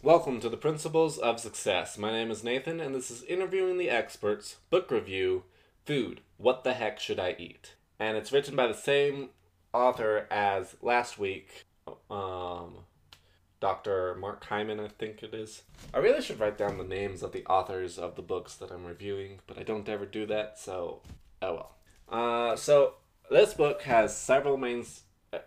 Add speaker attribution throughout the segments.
Speaker 1: Welcome to the Principles of Success. My name is Nathan, and this is Interviewing the Experts, Book Review, Food, What the Heck Should I Eat? And it's written by the same author as last week, um, Dr. Mark Hyman, I think it is. I really should write down the names of the authors of the books that I'm reviewing, but I don't ever do that, so oh well. Uh, so this book has several main.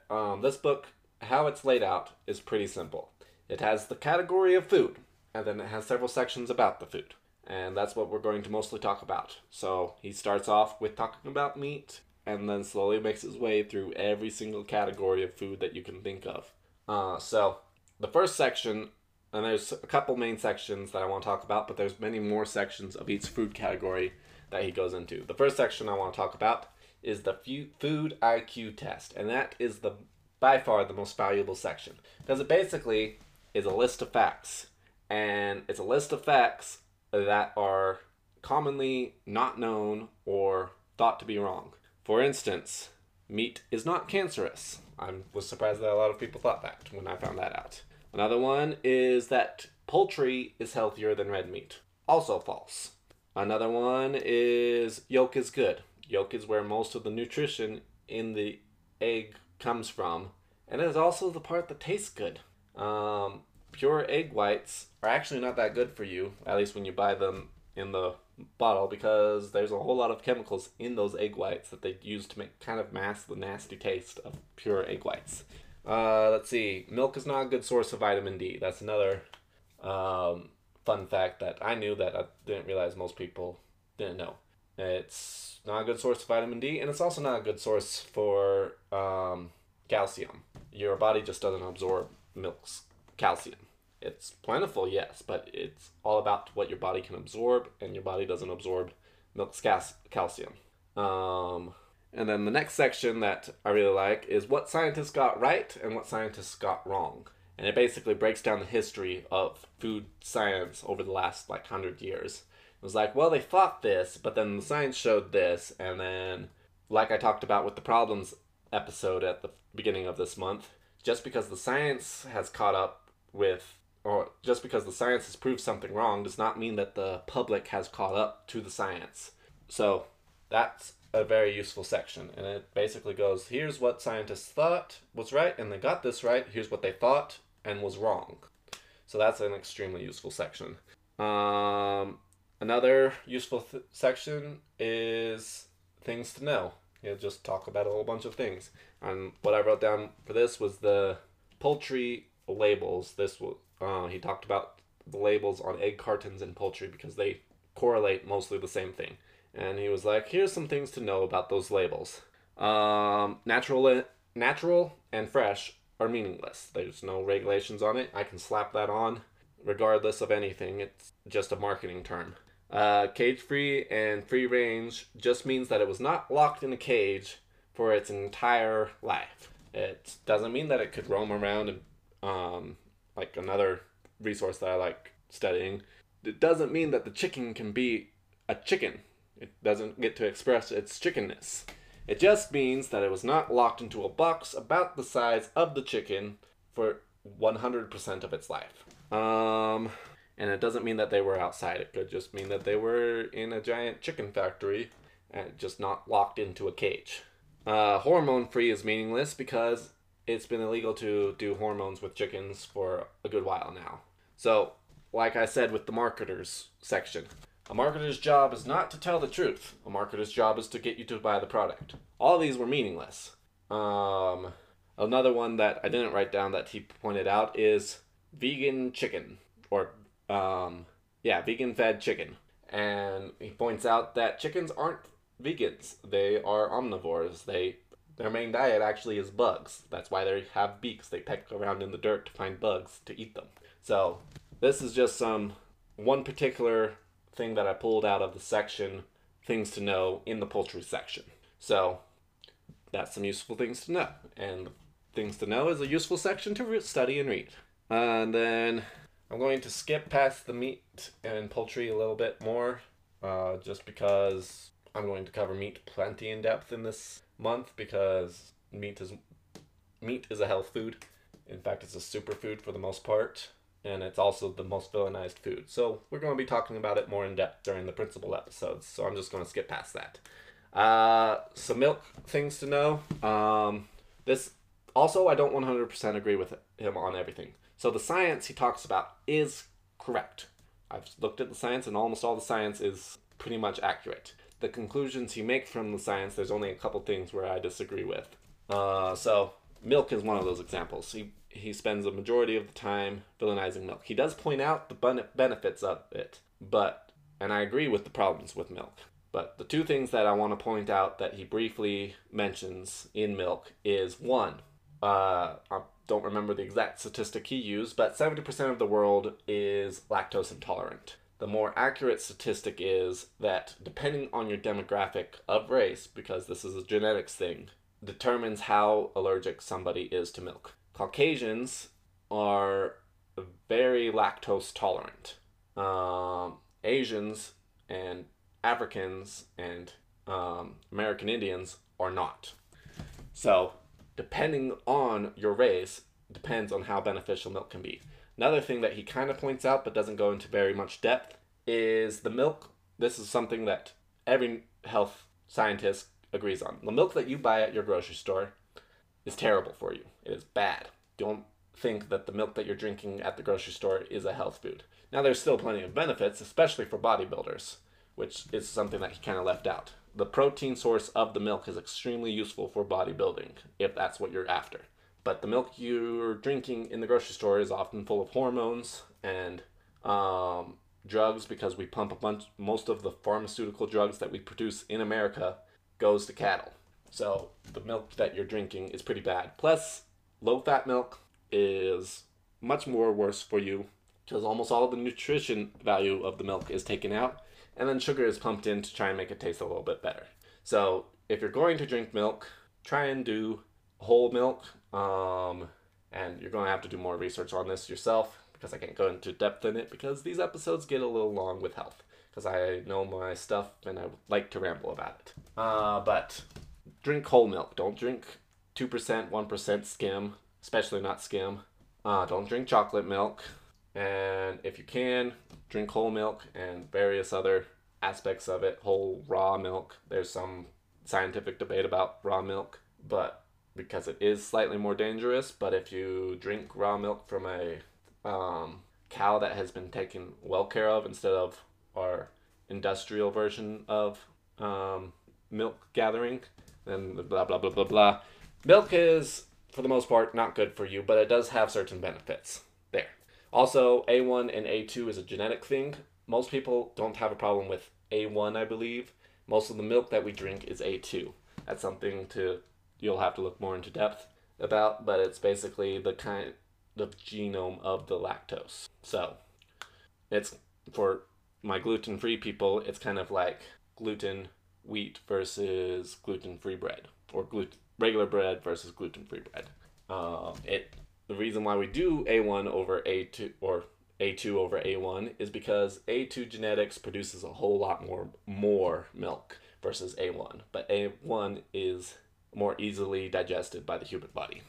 Speaker 1: Um, this book, how it's laid out, is pretty simple. It has the category of food, and then it has several sections about the food. And that's what we're going to mostly talk about. So he starts off with talking about meat, and then slowly makes his way through every single category of food that you can think of. Uh, so the first section, and there's a couple main sections that I want to talk about, but there's many more sections of each food category that he goes into. The first section I want to talk about is the food IQ test, and that is the by far the most valuable section because it basically is a list of facts, and it's a list of facts that are commonly not known or thought to be wrong. For instance, meat is not cancerous. I was surprised that a lot of people thought that when I found that out. Another one is that poultry is healthier than red meat. Also false. Another one is yolk is good. Yolk is where most of the nutrition in the egg comes from, and it is also the part that tastes good. Um, pure egg whites are actually not that good for you, at least when you buy them in the bottle, because there's a whole lot of chemicals in those egg whites that they use to make kind of mask the nasty taste of pure egg whites. Uh, let's see, milk is not a good source of vitamin D. That's another um, fun fact that I knew that I didn't realize most people didn't know. It's not a good source of vitamin D, and it's also not a good source for um, calcium. Your body just doesn't absorb milk's calcium. It's plentiful, yes, but it's all about what your body can absorb, and your body doesn't absorb milk's cal- calcium. Um, and then the next section that I really like is what scientists got right and what scientists got wrong. And it basically breaks down the history of food science over the last like hundred years. It was like, well, they thought this, but then the science showed this, and then, like I talked about with the problems episode at the beginning of this month, just because the science has caught up with, or just because the science has proved something wrong, does not mean that the public has caught up to the science. So that's a very useful section, and it basically goes here's what scientists thought was right, and they got this right, here's what they thought and was wrong. So that's an extremely useful section. Um, another useful th- section is things to know. He'll just talk about a whole bunch of things. And what I wrote down for this was the poultry labels. This uh, he talked about the labels on egg cartons and poultry because they correlate mostly the same thing. And he was like, "Here's some things to know about those labels. Um, natural, natural, and fresh are meaningless. There's no regulations on it. I can slap that on, regardless of anything. It's just a marketing term. Uh, cage free and free range just means that it was not locked in a cage for its entire life. It doesn't mean that it could roam around and, um, like another resource that I like studying. It doesn't mean that the chicken can be a chicken. It doesn't get to express its chickenness. It just means that it was not locked into a box about the size of the chicken for 100% of its life. Um, and it doesn't mean that they were outside. It could just mean that they were in a giant chicken factory and just not locked into a cage. Uh, hormone free is meaningless because it's been illegal to do hormones with chickens for a good while now. So, like I said with the marketers section, a marketer's job is not to tell the truth. A marketer's job is to get you to buy the product. All these were meaningless. Um, another one that I didn't write down that he pointed out is vegan chicken or um, yeah, vegan fed chicken. And he points out that chickens aren't vegans. They are omnivores. They their main diet actually is bugs. That's why they have beaks. They peck around in the dirt to find bugs to eat them. So this is just some one particular thing that I pulled out of the section things to know in the poultry section. So that's some useful things to know. And things to know is a useful section to study and read. And then I'm going to skip past the meat and poultry a little bit more, uh, just because I'm going to cover meat plenty in depth in this month because meat is meat is a health food. In fact, it's a superfood for the most part, and it's also the most villainized food. So we're going to be talking about it more in depth during the principal episodes. So I'm just going to skip past that. Uh, some milk things to know. Um, this also I don't 100% agree with him on everything. So the science he talks about is correct. I've looked at the science, and almost all the science is pretty much accurate. The conclusions he makes from the science, there's only a couple things where I disagree with. Uh, so milk is one of those examples. He he spends a majority of the time villainizing milk. He does point out the benefits of it, but and I agree with the problems with milk. But the two things that I want to point out that he briefly mentions in milk is one, uh, I don't remember the exact statistic he used, but 70% of the world is lactose intolerant. The more accurate statistic is that depending on your demographic of race, because this is a genetics thing, determines how allergic somebody is to milk. Caucasians are very lactose tolerant. Um, Asians and Africans and um, American Indians are not. So, depending on your race, depends on how beneficial milk can be. Another thing that he kind of points out but doesn't go into very much depth is the milk. This is something that every health scientist agrees on. The milk that you buy at your grocery store is terrible for you. It is bad. Don't think that the milk that you're drinking at the grocery store is a health food. Now, there's still plenty of benefits, especially for bodybuilders, which is something that he kind of left out. The protein source of the milk is extremely useful for bodybuilding, if that's what you're after. But the milk you're drinking in the grocery store is often full of hormones and um, drugs because we pump a bunch, most of the pharmaceutical drugs that we produce in America goes to cattle. So the milk that you're drinking is pretty bad. Plus, low fat milk is much more worse for you because almost all of the nutrition value of the milk is taken out and then sugar is pumped in to try and make it taste a little bit better. So if you're going to drink milk, try and do whole milk. Um, and you're going to have to do more research on this yourself because I can't go into depth in it because these episodes get a little long with health because I know my stuff and I like to ramble about it. Uh, but drink whole milk. Don't drink 2%, 1% skim, especially not skim. Uh, don't drink chocolate milk. And if you can, drink whole milk and various other aspects of it. Whole raw milk. There's some scientific debate about raw milk, but because it is slightly more dangerous. But if you drink raw milk from a um, cow that has been taken well care of instead of our industrial version of um, milk gathering, then blah blah blah blah blah. Milk is, for the most part, not good for you, but it does have certain benefits. Also, A1 and A2 is a genetic thing. Most people don't have a problem with A1, I believe. Most of the milk that we drink is A2. That's something to you'll have to look more into depth about, but it's basically the kind of genome of the lactose. So, it's for my gluten free people, it's kind of like gluten wheat versus gluten free bread, or gluten regular bread versus gluten free bread. Uh, it the reason why we do A1 over A2 or A2 over A1 is because A2 genetics produces a whole lot more more milk versus A1, but A1 is more easily digested by the human body.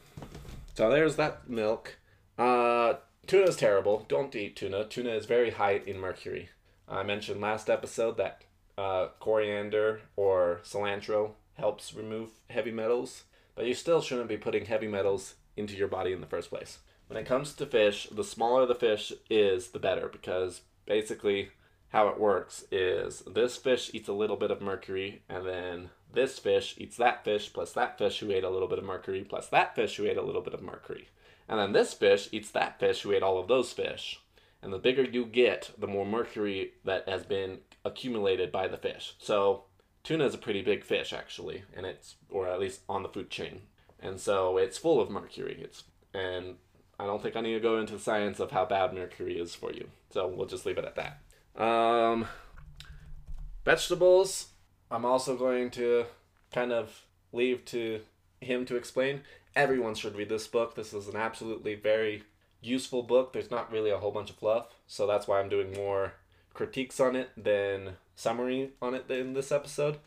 Speaker 1: So there's that milk. Uh, tuna is terrible. Don't eat tuna. Tuna is very high in mercury. I mentioned last episode that uh, coriander or cilantro helps remove heavy metals, but you still shouldn't be putting heavy metals into your body in the first place. When it comes to fish, the smaller the fish is, the better, because basically how it works is this fish eats a little bit of mercury, and then this fish eats that fish, plus that fish who ate a little bit of mercury, plus that fish who ate a little bit of mercury. And then this fish eats that fish who ate all of those fish. And the bigger you get, the more mercury that has been accumulated by the fish. So tuna is a pretty big fish actually, and it's or at least on the food chain. And so it's full of mercury. It's and I don't think I need to go into the science of how bad mercury is for you. So we'll just leave it at that. Um, vegetables, I'm also going to kind of leave to him to explain. Everyone should read this book. This is an absolutely very useful book. There's not really a whole bunch of fluff, so that's why I'm doing more critiques on it than summary on it in this episode.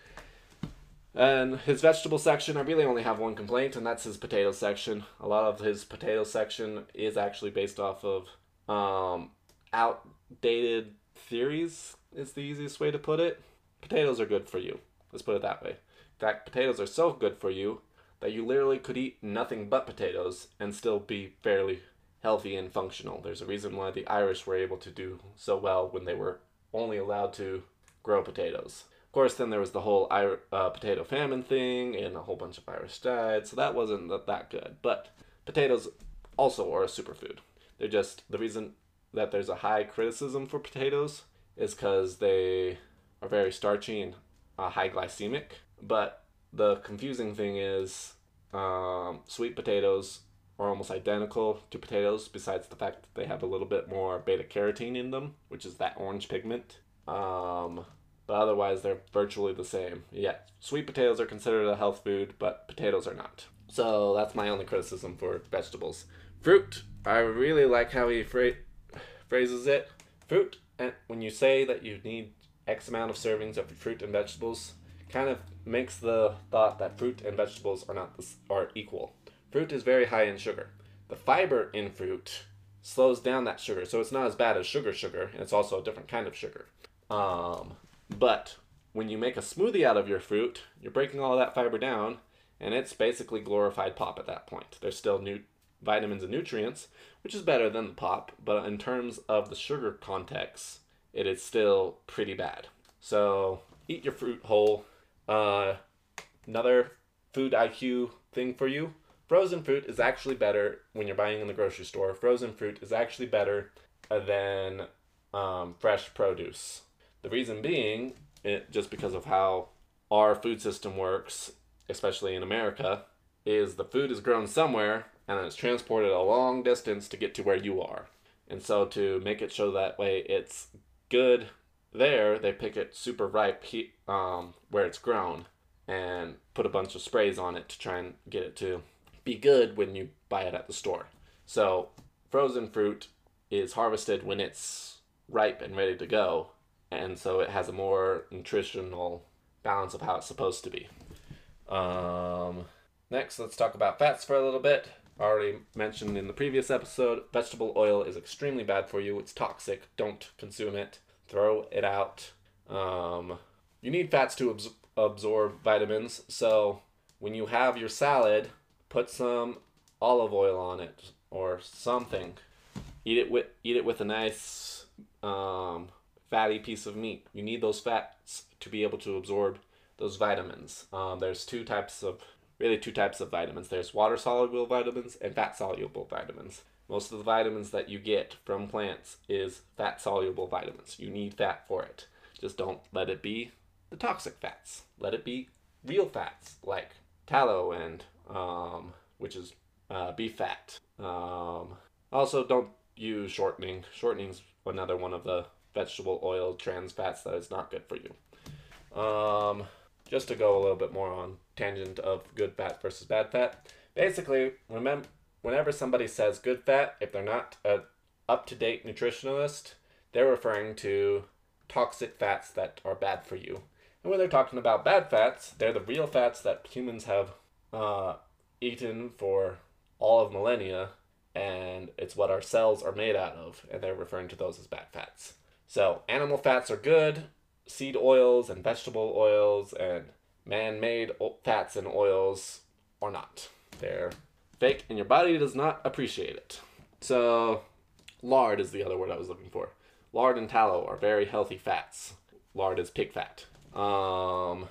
Speaker 1: And his vegetable section, I really only have one complaint, and that's his potato section. A lot of his potato section is actually based off of um, outdated theories, is the easiest way to put it. Potatoes are good for you. Let's put it that way. In fact, potatoes are so good for you that you literally could eat nothing but potatoes and still be fairly healthy and functional. There's a reason why the Irish were able to do so well when they were only allowed to grow potatoes. Of course, then there was the whole uh, potato famine thing, and a whole bunch of Irish died, so that wasn't that good. But potatoes also are a superfood. They're just the reason that there's a high criticism for potatoes is because they are very starchy and uh, high glycemic. But the confusing thing is um, sweet potatoes are almost identical to potatoes, besides the fact that they have a little bit more beta carotene in them, which is that orange pigment. Um, but otherwise, they're virtually the same. Yeah, sweet potatoes are considered a health food, but potatoes are not. So that's my only criticism for vegetables. Fruit, I really like how he phrases it. Fruit, and when you say that you need X amount of servings of fruit and vegetables, kind of makes the thought that fruit and vegetables are not this, are equal. Fruit is very high in sugar. The fiber in fruit slows down that sugar, so it's not as bad as sugar sugar, and it's also a different kind of sugar. Um, but when you make a smoothie out of your fruit, you're breaking all that fiber down, and it's basically glorified pop at that point. There's still new vitamins and nutrients, which is better than the pop, but in terms of the sugar context, it is still pretty bad. So eat your fruit whole. Uh, another food IQ thing for you frozen fruit is actually better when you're buying in the grocery store. Frozen fruit is actually better than um, fresh produce. The reason being, it, just because of how our food system works, especially in America, is the food is grown somewhere and it's transported a long distance to get to where you are. And so to make it show that way it's good there, they pick it super ripe um, where it's grown and put a bunch of sprays on it to try and get it to be good when you buy it at the store. So, frozen fruit is harvested when it's ripe and ready to go, and so it has a more nutritional balance of how it's supposed to be. Um, next, let's talk about fats for a little bit. Already mentioned in the previous episode, vegetable oil is extremely bad for you. It's toxic. Don't consume it. Throw it out. Um, you need fats to abs- absorb vitamins, so when you have your salad, put some olive oil on it or something. Eat it with eat it with a nice um, fatty piece of meat. You need those fats to be able to absorb those vitamins. Um, there's two types of really two types of vitamins. There's water soluble vitamins and fat soluble vitamins. Most of the vitamins that you get from plants is fat soluble vitamins. You need fat for it. Just don't let it be the toxic fats. Let it be real fats like tallow and um, which is uh, beef fat. Um, also, don't use shortening. Shortening's another one of the vegetable oil trans fats that is not good for you. Um, just to go a little bit more on tangent of good fat versus bad fat. Basically, remember whenever somebody says good fat, if they're not a up to date nutritionalist, they're referring to toxic fats that are bad for you. And when they're talking about bad fats, they're the real fats that humans have uh, eaten for all of millennia, and it's what our cells are made out of, and they're referring to those as bad fats. So, animal fats are good, seed oils and vegetable oils and man made fats and oils are not. They're fake, and your body does not appreciate it. So, lard is the other word I was looking for. Lard and tallow are very healthy fats. Lard is pig fat. Um,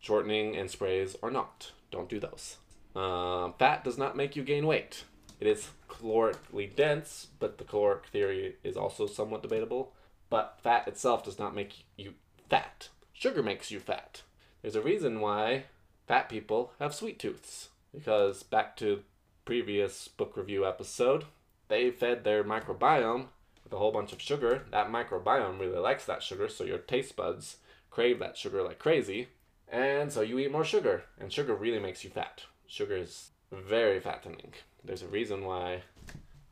Speaker 1: shortening and sprays are not. Don't do those. Um, fat does not make you gain weight. It is calorically dense, but the caloric theory is also somewhat debatable. But fat itself does not make you fat. Sugar makes you fat. There's a reason why fat people have sweet tooths. Because back to previous book review episode, they fed their microbiome with a whole bunch of sugar. That microbiome really likes that sugar, so your taste buds crave that sugar like crazy. And so you eat more sugar, and sugar really makes you fat. Sugar is very fattening. There's a reason why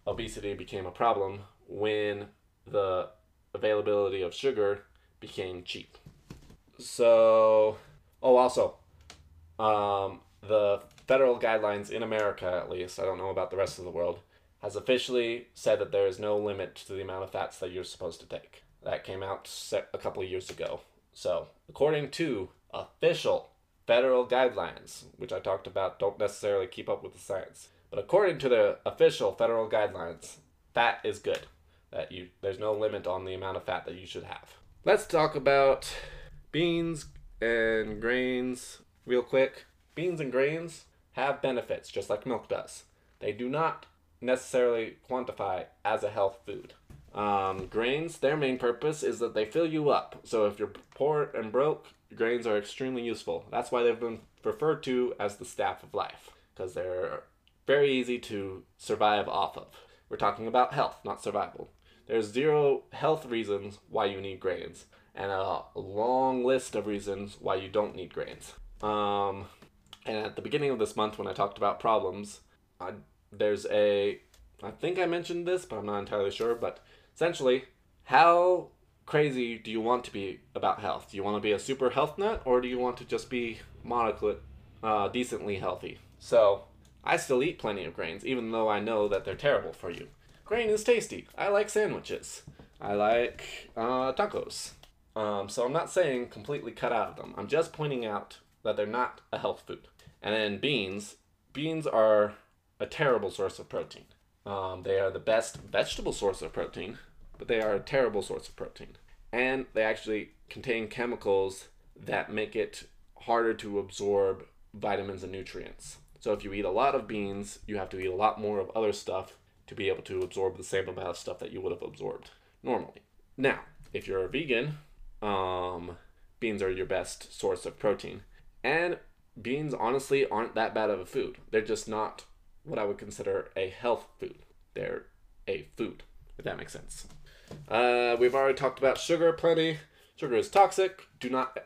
Speaker 1: obesity became a problem when the availability of sugar became cheap. So, oh, also, um, the federal guidelines in America, at least, I don't know about the rest of the world, has officially said that there is no limit to the amount of fats that you're supposed to take. That came out a couple of years ago. So, according to official federal guidelines, which I talked about don't necessarily keep up with the science, but according to the official federal guidelines, fat is good. That you there's no limit on the amount of fat that you should have. Let's talk about beans and grains real quick. Beans and grains have benefits just like milk does. They do not necessarily quantify as a health food. Um, grains, their main purpose is that they fill you up. So if you're poor and broke, grains are extremely useful. That's why they've been referred to as the staff of life, because they're very easy to survive off of. We're talking about health, not survival. There's zero health reasons why you need grains, and a long list of reasons why you don't need grains. Um, and at the beginning of this month, when I talked about problems, I, there's a, I think I mentioned this, but I'm not entirely sure, but essentially, how crazy do you want to be about health? Do you want to be a super health nut, or do you want to just be modically, uh, decently healthy? So, I still eat plenty of grains, even though I know that they're terrible for you. Grain is tasty. I like sandwiches. I like uh, tacos. Um, so I'm not saying completely cut out of them. I'm just pointing out that they're not a health food. And then beans. Beans are a terrible source of protein. Um, they are the best vegetable source of protein, but they are a terrible source of protein. And they actually contain chemicals that make it harder to absorb vitamins and nutrients. So if you eat a lot of beans, you have to eat a lot more of other stuff to be able to absorb the same amount of stuff that you would have absorbed normally. Now, if you're a vegan, um, beans are your best source of protein. And beans honestly aren't that bad of a food. They're just not what I would consider a health food. They're a food, if that makes sense. Uh, we've already talked about sugar plenty. Sugar is toxic. Do not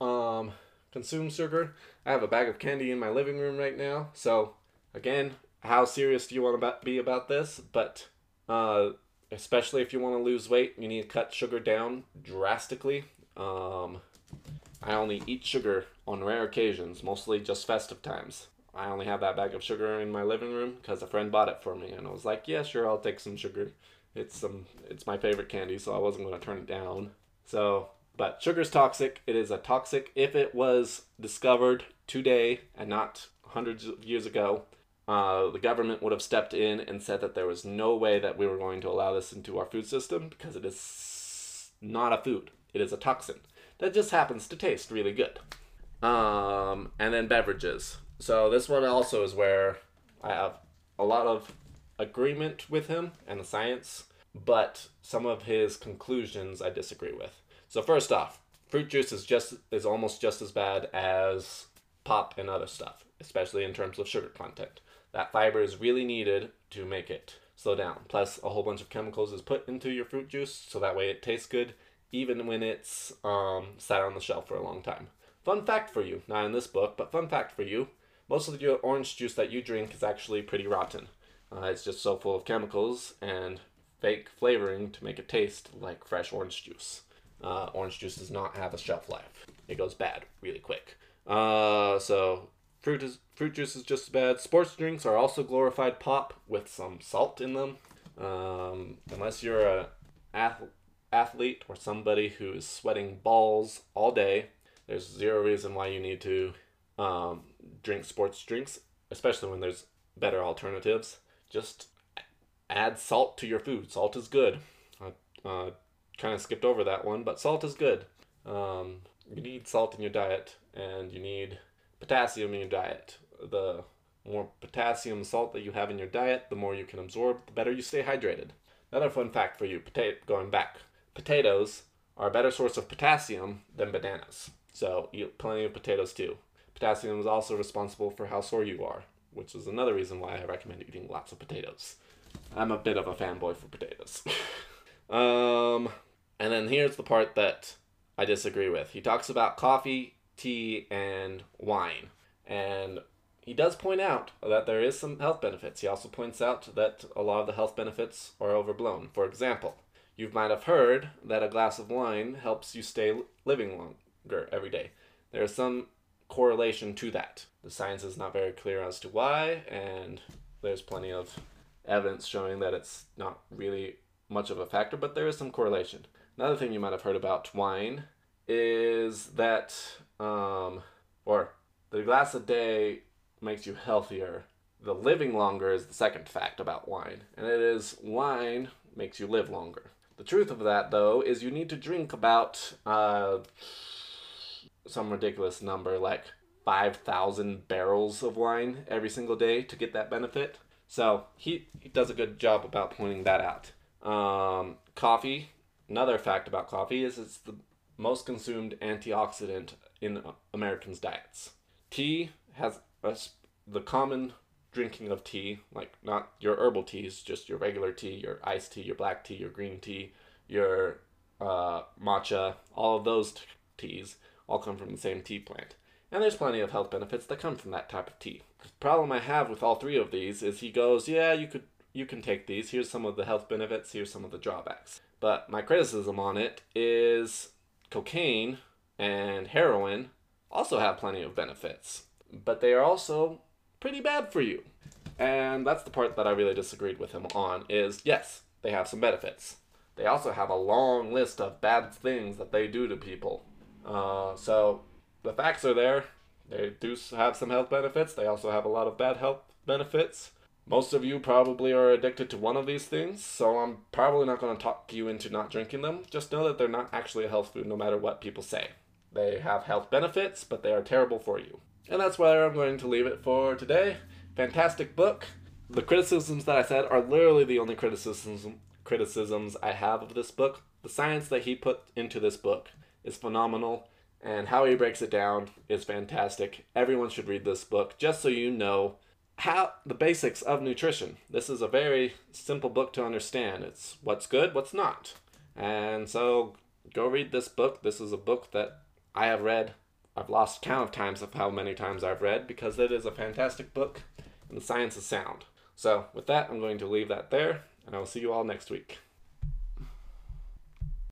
Speaker 1: um, consume sugar. I have a bag of candy in my living room right now. So, again, how serious do you want to be about this? But uh, especially if you want to lose weight, you need to cut sugar down drastically. Um, I only eat sugar on rare occasions, mostly just festive times. I only have that bag of sugar in my living room because a friend bought it for me, and I was like, "Yeah, sure, I'll take some sugar." It's some, it's my favorite candy, so I wasn't going to turn it down. So but sugar is toxic. It is a toxic. If it was discovered today and not hundreds of years ago, uh, the government would have stepped in and said that there was no way that we were going to allow this into our food system because it is not a food. It is a toxin that just happens to taste really good. Um, and then beverages. So this one also is where I have a lot of agreement with him and the science, but some of his conclusions I disagree with. So first off, fruit juice is just is almost just as bad as pop and other stuff, especially in terms of sugar content. That fiber is really needed to make it slow down. Plus, a whole bunch of chemicals is put into your fruit juice, so that way it tastes good, even when it's um, sat on the shelf for a long time. Fun fact for you, not in this book, but fun fact for you: most of your orange juice that you drink is actually pretty rotten. Uh, it's just so full of chemicals and fake flavoring to make it taste like fresh orange juice uh, orange juice does not have a shelf life. It goes bad really quick. Uh, so fruit is fruit juice is just as bad. Sports drinks are also glorified pop with some salt in them. Um, unless you're a ath- athlete or somebody who is sweating balls all day, there's zero reason why you need to um, drink sports drinks, especially when there's better alternatives. Just add salt to your food. Salt is good. I uh, kind of skipped over that one, but salt is good. Um, you need salt in your diet, and you need potassium in your diet. The more potassium salt that you have in your diet, the more you can absorb, the better you stay hydrated. Another fun fact for you, potato going back, potatoes are a better source of potassium than bananas. So eat plenty of potatoes too. Potassium is also responsible for how sore you are. which is another reason why I recommend eating lots of potatoes. I'm a bit of a fanboy for potatoes. um, and then here's the part that I disagree with. He talks about coffee, tea, and wine. And he does point out that there is some health benefits. He also points out that a lot of the health benefits are overblown. For example, you might have heard that a glass of wine helps you stay living longer every day. There is some correlation to that. The science is not very clear as to why, and there's plenty of evidence showing that it's not really much of a factor, but there is some correlation. Another thing you might have heard about wine is that, um, or the glass a day makes you healthier. The living longer is the second fact about wine, and it is wine makes you live longer. The truth of that, though, is you need to drink about uh, some ridiculous number, like 5,000 barrels of wine every single day to get that benefit. So he, he does a good job about pointing that out. Um, coffee, another fact about coffee is it's the most consumed antioxidant in Americans' diets. Tea has a, the common drinking of tea, like not your herbal teas, just your regular tea, your iced tea, your black tea, your green tea, your uh, matcha, all of those t- teas all come from the same tea plant. And there's plenty of health benefits that come from that type of tea. The problem I have with all three of these is he goes, yeah, you could you can take these. Here's some of the health benefits, here's some of the drawbacks. But my criticism on it is cocaine and heroin also have plenty of benefits, but they are also pretty bad for you. And that's the part that I really disagreed with him on is yes, they have some benefits. They also have a long list of bad things that they do to people. Uh, so the facts are there. They do have some health benefits. They also have a lot of bad health benefits. Most of you probably are addicted to one of these things, so I'm probably not going to talk you into not drinking them. Just know that they're not actually a health food no matter what people say. They have health benefits, but they are terrible for you. And that's where I'm going to leave it for today. Fantastic book. The criticisms that I said are literally the only criticisms criticisms I have of this book. The science that he put into this book is phenomenal, and how he breaks it down is fantastic. Everyone should read this book just so you know how the basics of nutrition. This is a very simple book to understand. It's what's good, what's not. And so go read this book. This is a book that I have read. I've lost count of times of how many times I've read because it is a fantastic book and the science is sound. So with that, I'm going to leave that there and I will see you all next week.